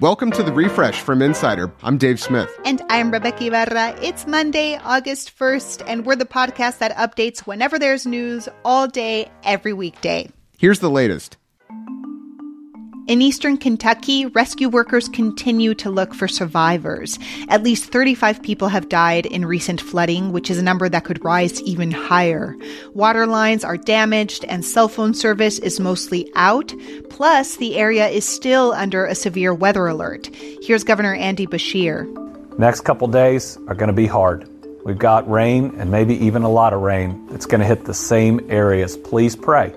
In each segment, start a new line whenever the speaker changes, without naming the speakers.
Welcome to the refresh from Insider. I'm Dave Smith.
And I'm Rebeca Ibarra. It's Monday, August 1st, and we're the podcast that updates whenever there's news all day, every weekday.
Here's the latest.
In eastern Kentucky, rescue workers continue to look for survivors. At least 35 people have died in recent flooding, which is a number that could rise even higher. Water lines are damaged and cell phone service is mostly out. Plus, the area is still under a severe weather alert. Here's Governor Andy Beshear.
Next couple days are going to be hard. We've got rain and maybe even a lot of rain that's going to hit the same areas. Please pray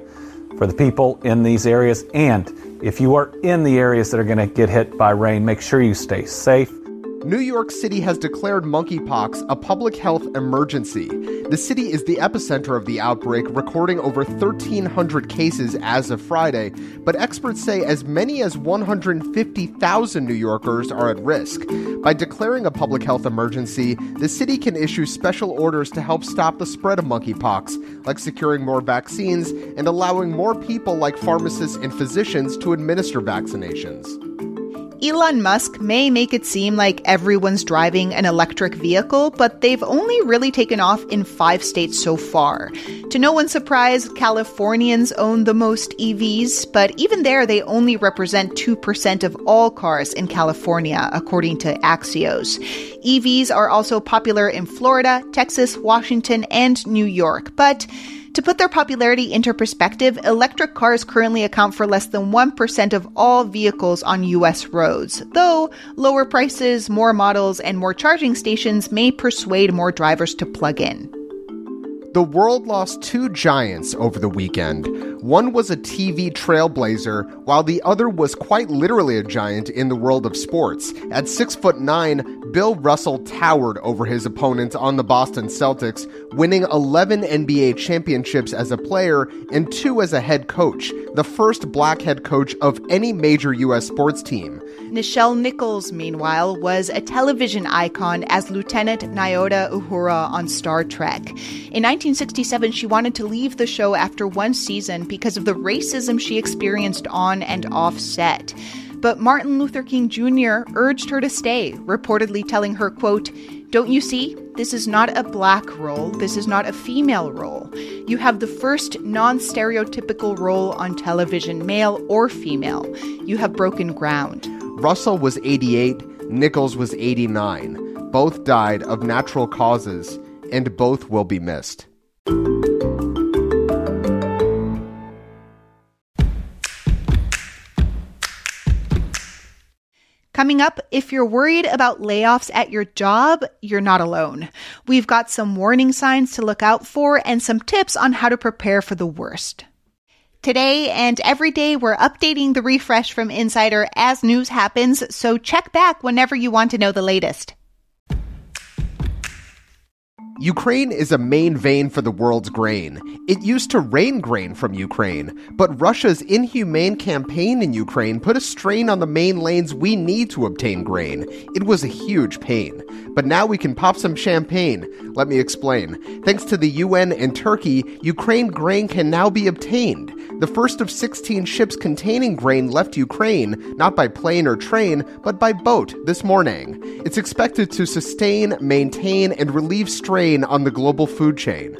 for the people in these areas and if you are in the areas that are going to get hit by rain, make sure you stay safe.
New York City has declared monkeypox a public health emergency. The city is the epicenter of the outbreak, recording over 1,300 cases as of Friday, but experts say as many as 150,000 New Yorkers are at risk. By declaring a public health emergency, the city can issue special orders to help stop the spread of monkeypox, like securing more vaccines and allowing more people like pharmacists and physicians to administer vaccinations.
Elon Musk may make it seem like everyone's driving an electric vehicle, but they've only really taken off in five states so far. To no one's surprise, Californians own the most EVs, but even there, they only represent 2% of all cars in California, according to Axios. EVs are also popular in Florida, Texas, Washington, and New York, but to put their popularity into perspective, electric cars currently account for less than 1% of all vehicles on US roads, though lower prices, more models, and more charging stations may persuade more drivers to plug in.
The world lost two giants over the weekend. One was a TV trailblazer, while the other was quite literally a giant in the world of sports. At six foot nine, Bill Russell towered over his opponents on the Boston Celtics, winning 11 NBA championships as a player and two as a head coach, the first black head coach of any major U.S. sports team.
Nichelle Nichols, meanwhile, was a television icon as Lieutenant Nyota Uhura on Star Trek. In 1967, she wanted to leave the show after one season because of the racism she experienced on and off set. But Martin Luther King Jr. urged her to stay, reportedly telling her, quote, Don't you see? This is not a black role. This is not a female role. You have the first non stereotypical role on television, male or female. You have broken ground.
Russell was 88, Nichols was 89. Both died of natural causes, and both will be missed.
Coming up, if you're worried about layoffs at your job, you're not alone. We've got some warning signs to look out for and some tips on how to prepare for the worst. Today and every day, we're updating the refresh from Insider as news happens, so check back whenever you want to know the latest.
Ukraine is a main vein for the world's grain. It used to rain grain from Ukraine, but Russia's inhumane campaign in Ukraine put a strain on the main lanes we need to obtain grain. It was a huge pain. But now we can pop some champagne. Let me explain. Thanks to the UN and Turkey, Ukraine grain can now be obtained. The first of 16 ships containing grain left Ukraine, not by plane or train, but by boat this morning. It's expected to sustain, maintain, and relieve strain on the global food chain.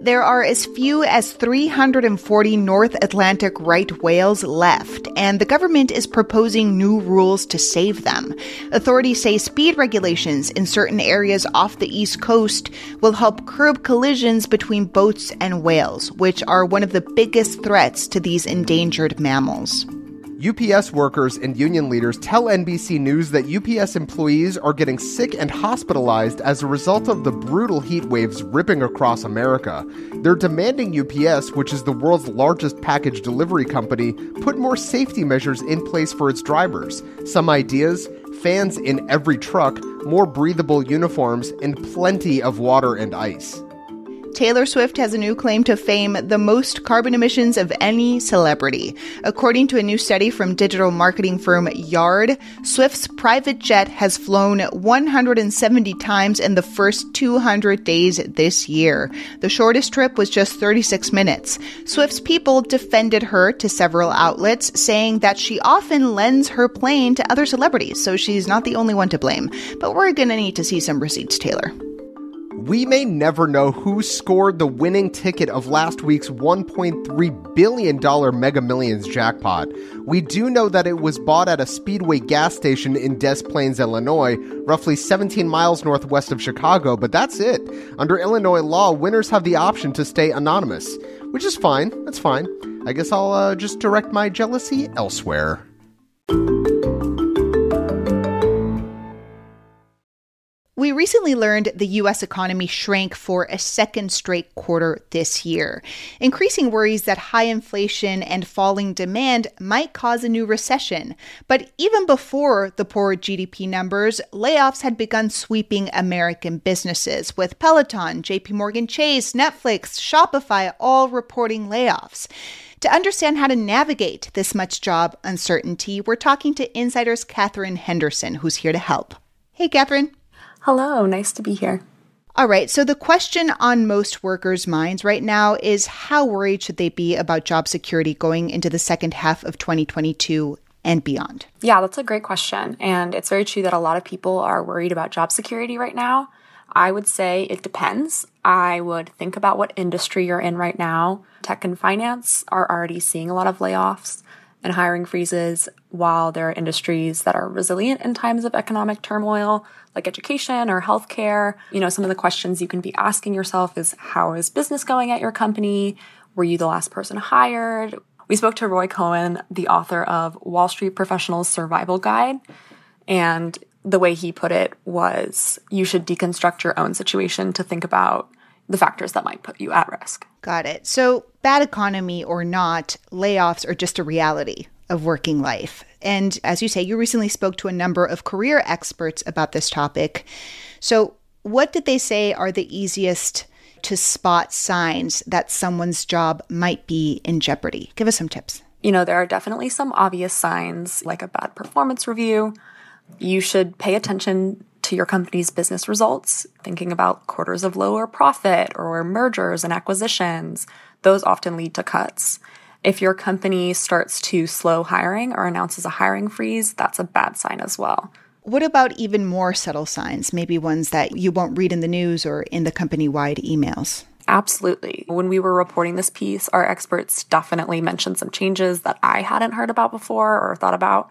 There are as few as 340 North Atlantic right whales left, and the government is proposing new rules to save them. Authorities say speed regulations in certain areas off the East Coast will help curb collisions between boats and whales, which are one of the biggest threats to these endangered mammals.
UPS workers and union leaders tell NBC News that UPS employees are getting sick and hospitalized as a result of the brutal heat waves ripping across America. They're demanding UPS, which is the world's largest package delivery company, put more safety measures in place for its drivers. Some ideas fans in every truck, more breathable uniforms, and plenty of water and ice.
Taylor Swift has a new claim to fame the most carbon emissions of any celebrity. According to a new study from digital marketing firm Yard, Swift's private jet has flown 170 times in the first 200 days this year. The shortest trip was just 36 minutes. Swift's people defended her to several outlets, saying that she often lends her plane to other celebrities, so she's not the only one to blame. But we're gonna need to see some receipts, Taylor.
We may never know who scored the winning ticket of last week's $1.3 billion Mega Millions jackpot. We do know that it was bought at a Speedway gas station in Des Plaines, Illinois, roughly 17 miles northwest of Chicago, but that's it. Under Illinois law, winners have the option to stay anonymous, which is fine. That's fine. I guess I'll uh, just direct my jealousy elsewhere.
We recently learned the U.S. economy shrank for a second straight quarter this year, increasing worries that high inflation and falling demand might cause a new recession. But even before the poor GDP numbers, layoffs had begun sweeping American businesses, with Peloton, JP Morgan Chase, Netflix, Shopify all reporting layoffs. To understand how to navigate this much job uncertainty, we're talking to Insider's Catherine Henderson, who's here to help. Hey, Catherine.
Hello, nice to be here.
All right, so the question on most workers' minds right now is how worried should they be about job security going into the second half of 2022 and beyond?
Yeah, that's a great question. And it's very true that a lot of people are worried about job security right now. I would say it depends. I would think about what industry you're in right now. Tech and finance are already seeing a lot of layoffs and hiring freezes, while there are industries that are resilient in times of economic turmoil, like education or healthcare. You know, some of the questions you can be asking yourself is how is business going at your company? Were you the last person hired? We spoke to Roy Cohen, the author of Wall Street Professionals Survival Guide, and the way he put it was you should deconstruct your own situation to think about the factors that might put you at risk.
Got it. So, bad economy or not, layoffs are just a reality of working life. And as you say, you recently spoke to a number of career experts about this topic. So, what did they say are the easiest to spot signs that someone's job might be in jeopardy? Give us some tips.
You know, there are definitely some obvious signs like a bad performance review. You should pay attention to your company's business results, thinking about quarters of lower profit or mergers and acquisitions. Those often lead to cuts. If your company starts to slow hiring or announces a hiring freeze, that's a bad sign as well.
What about even more subtle signs, maybe ones that you won't read in the news or in the company wide emails?
Absolutely. When we were reporting this piece, our experts definitely mentioned some changes that I hadn't heard about before or thought about.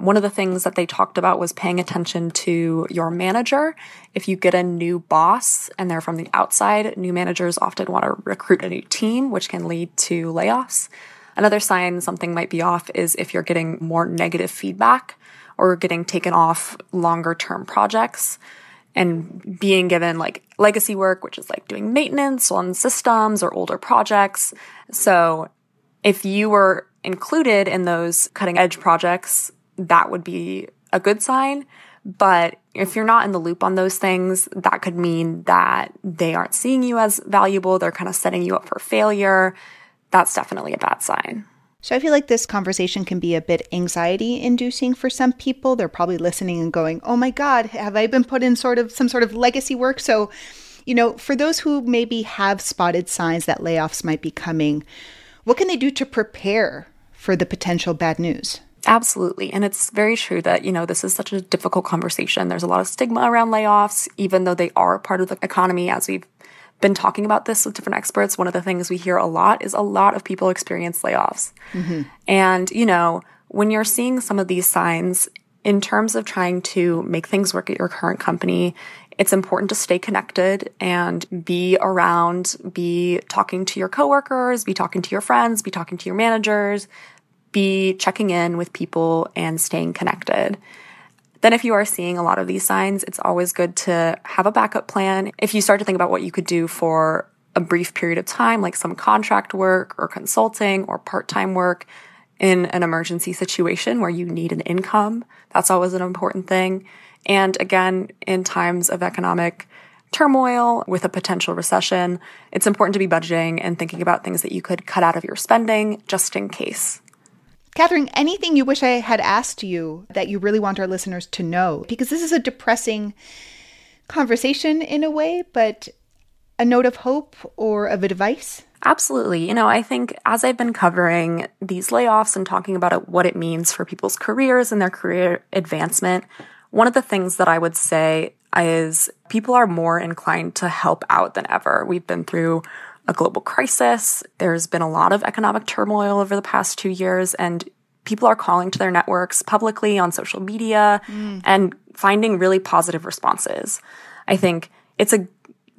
One of the things that they talked about was paying attention to your manager. If you get a new boss and they're from the outside, new managers often want to recruit a new team, which can lead to layoffs. Another sign something might be off is if you're getting more negative feedback or getting taken off longer term projects and being given like legacy work, which is like doing maintenance on systems or older projects. So if you were included in those cutting edge projects, that would be a good sign. But if you're not in the loop on those things, that could mean that they aren't seeing you as valuable. They're kind of setting you up for failure. That's definitely a bad sign.
So I feel like this conversation can be a bit anxiety inducing for some people. They're probably listening and going, "Oh my god, have I been put in sort of some sort of legacy work?" So, you know, for those who maybe have spotted signs that layoffs might be coming, what can they do to prepare for the potential bad news?
Absolutely. And it's very true that, you know, this is such a difficult conversation. There's a lot of stigma around layoffs, even though they are part of the economy, as we've been talking about this with different experts. One of the things we hear a lot is a lot of people experience layoffs. Mm-hmm. And, you know, when you're seeing some of these signs in terms of trying to make things work at your current company, it's important to stay connected and be around, be talking to your coworkers, be talking to your friends, be talking to your managers, be checking in with people and staying connected. Then, if you are seeing a lot of these signs, it's always good to have a backup plan. If you start to think about what you could do for a brief period of time, like some contract work or consulting or part time work in an emergency situation where you need an income, that's always an important thing. And again, in times of economic turmoil, with a potential recession, it's important to be budgeting and thinking about things that you could cut out of your spending just in case.
Catherine, anything you wish I had asked you that you really want our listeners to know? Because this is a depressing conversation in a way, but a note of hope or of advice?
Absolutely. You know, I think as I've been covering these layoffs and talking about what it means for people's careers and their career advancement, one of the things that I would say is people are more inclined to help out than ever. We've been through a global crisis. There's been a lot of economic turmoil over the past two years, and people are calling to their networks publicly on social media mm. and finding really positive responses. I think it's a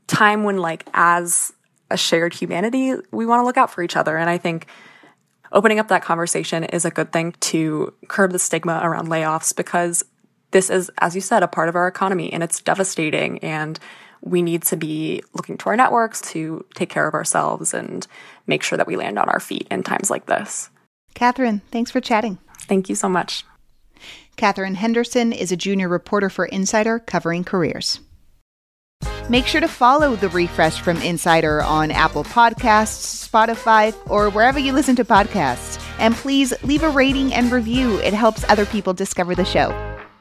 time when, like, as a shared humanity, we want to look out for each other. And I think opening up that conversation is a good thing to curb the stigma around layoffs because this is, as you said, a part of our economy and it's devastating. And we need to be looking to our networks to take care of ourselves and make sure that we land on our feet in times like this.
Catherine, thanks for chatting.
Thank you so much.
Catherine Henderson is a junior reporter for Insider covering careers. Make sure to follow The Refresh from Insider on Apple Podcasts, Spotify, or wherever you listen to podcasts. And please leave a rating and review, it helps other people discover the show.